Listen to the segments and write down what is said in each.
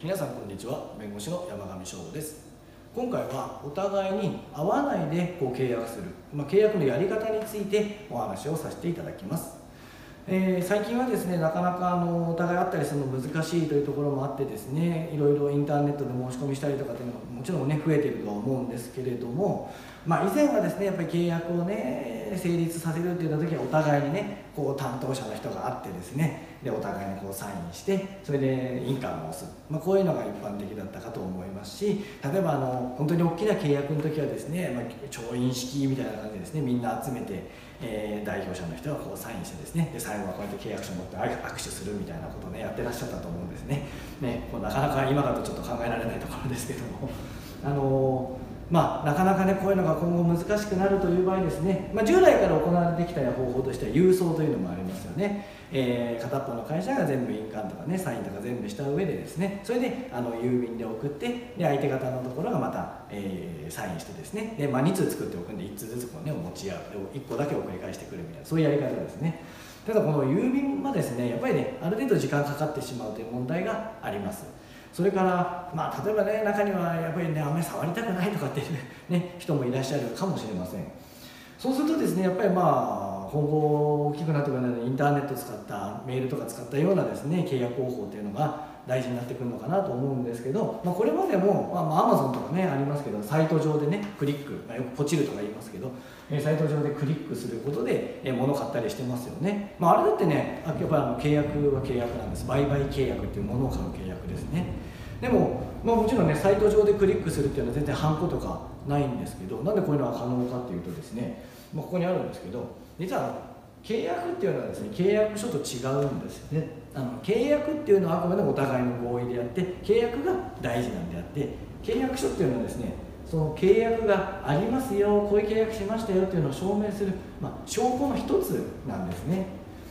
皆さんこんにちは。弁護士の山上翔吾です。今回はお互いに会わないでこう契約する、まあ、契約のやり方についてお話をさせていただきます。えー、最近はですねなかなかあのお互い会ったりするの難しいというところもあってですねいろいろインターネットで申し込みしたりとかっていうのがもちろんね増えてるとは思うんですけれども、まあ、以前はですねやっぱり契約をね成立させるっていった時はお互いにねこう担当者の人があってですねでお互いにこうサインしてそれで印鑑を押す、まあ、こういうのが一般的だったかと思いますし例えばあの本当に大きな契約の時はですね、まあ、調印式みたいな感じでですねみんな集めてえー、代表者の人がこうサインしてですね。で最後はこうやって契約書を持って握手するみたいなことをねやってらっしゃったと思うんですね。ねなかなか今だとちょっと考えられないところですけども。あのまあ、なかなかねこういうのが今後難しくなるという場合ですね、まあ、従来から行われてきた方法としては郵送というのもありますよね、えー、片方の会社が全部印鑑とかねサインとか全部した上でですね。それであの郵便で送ってで相手方のところがまた、えー、サインしてですね。で、まあ、2通作っておくんで1通ずつこう、ね、持ち合う。1個だけ送り返してくるみたいなそういうやり方ですね。ただこの郵便はですねやっぱりねある程度時間かかってしまうという問題があります。それから、まあ、例えばね中にはやっぱりねあんまり触りたくないとかっていう、ね、人もいらっしゃるかもしれません。そうするとですねやっぱりまあ今後大きくなってくるのでインターネット使ったメールとか使ったようなですね契約方法っていうのが大事になってくるのかなと思うんですけど、まあ、これまでも、まあ、アマゾンとかねありますけどサイト上でねクリック、まあ、よくポチるとか言いますけど、えサイト上でクリックすることで、え物買ったりしてますよね、まあ、あれだってねやっぱり契約は契約なんです。売買契約っていうものを買う契約ですね。でも、まあ、もちろんねサイト上でクリックするっていうのは全然ハンコとかないんですけどなんでこういうのは可能かっていうとですね、まあ、ここにあるんですけど実は契約っていうのはですね契約書と違うんですよね。あの契約っていうのはあくまでもお互いの合意であって契約が大事なんであって契約書っていうのはですねその契約がありますよこういう契約しましたよっていうのを証明する、まあ、証拠の一つなんですね。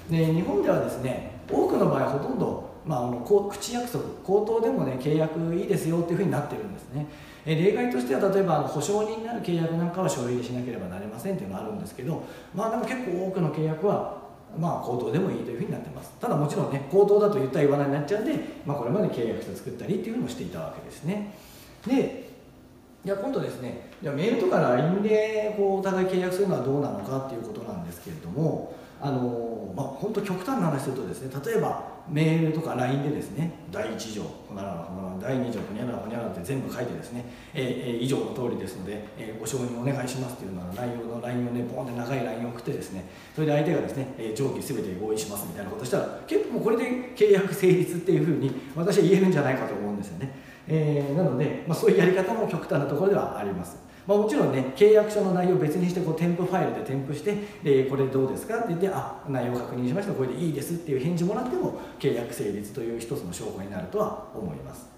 で日本ではですね多くの場合ほとんどまあ、あの口約束口頭でもね契約いいですよっていうふうになってるんですね。え例外としては例えばあの保証人になる契約なんかは書類でしなければなれませんっていうのがあるんですけどまあでも結構多くの契約はまあ口頭でもいいというふうになってます。ただもちろんね口頭だと言ったら言わないになっちゃうんで、まあ、これまで契約書作ったりっていうふうにしていたわけですね。でじゃあ今度ですねじゃメールとか LINE でこうお互い契約するのはどうなのかっていうことなんですけれどもあのまあ本当極端な話するとですね例えばメールとか LINE でですね第1条ほならほなら第2条ほにゃらほにゃらって全部書いてですね、えー、以上の通りですので、えー、ご承認お願いしますっていうのは内容の LINE をねボーンって長い LINE を送ってですねそれで相手がですね、えー、上記全て合意しますみたいなことしたら結構これで契約成立っていうふうに私は言えるんじゃないかと思うんですよね、えー、なので、まあ、そういうやり方も極端なところではあります。まあ、もちろんね契約書の内容を別にしてこう添付ファイルで添付して、えー、これどうですかって言ってあ内容確認しましたこれでいいですっていう返事もらっても契約成立という一つの証拠になるとは思います。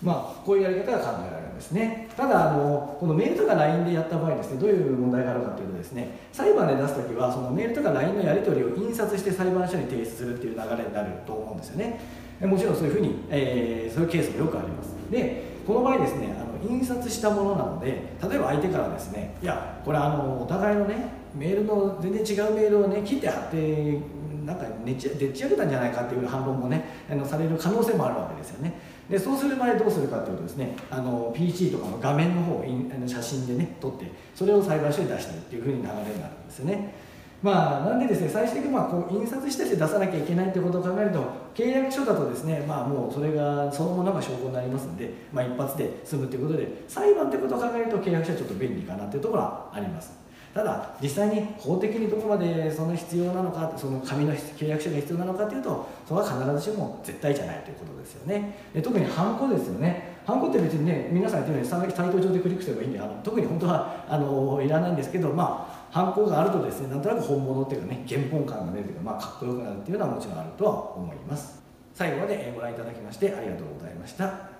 まあ、こういうやり方が考えられるんですね。ただあのこのメールとか LINE でやった場合ですねどういう問題があるかというとですね裁判で出す時はそのメールとか LINE のやり取りを印刷して裁判所に提出するっていう流れになると思うんですよね。もちろんそういうふうに、えー、そういうケースもよくあります。でこの場合ですねあ印刷したものなので例えば相手からですねいやこれあのお互いのねメールの全然違うメールをね切って貼ってなんかでっち上げたんじゃないかっていう反論もねあのされる可能性もあるわけですよね。でそうする場合どうするかというとですねあの PC とかの画面の方を写真でね撮ってそれを裁判所に出したりっていうふうに流れになるんですよね。まあ、なんでですね最終的にまあこう印刷して出さなきゃいけないということを考えると契約書だとですね、まあ、もうそれがそのものが証拠になりますので、まあ、一発で済むということで裁判ということを考えると契約書はちょっと便利かなというところはあります。ただ実際に法的にどこまでその必要なのかその紙の契約書が必要なのかというとそれは必ずしも絶対じゃないということですよね。で特にハンコですよね。ハンコって別にね皆さん言ってるようにサイト上でクリックすればいいんであの特に本当はあのいらないんですけどまあハンコがあるとですねなんとなく本物っていうかね原本感が出るというか、まあ、かっこよくなるっていうのはもちろんあるとは思います。最後までご覧いただきましてありがとうございました。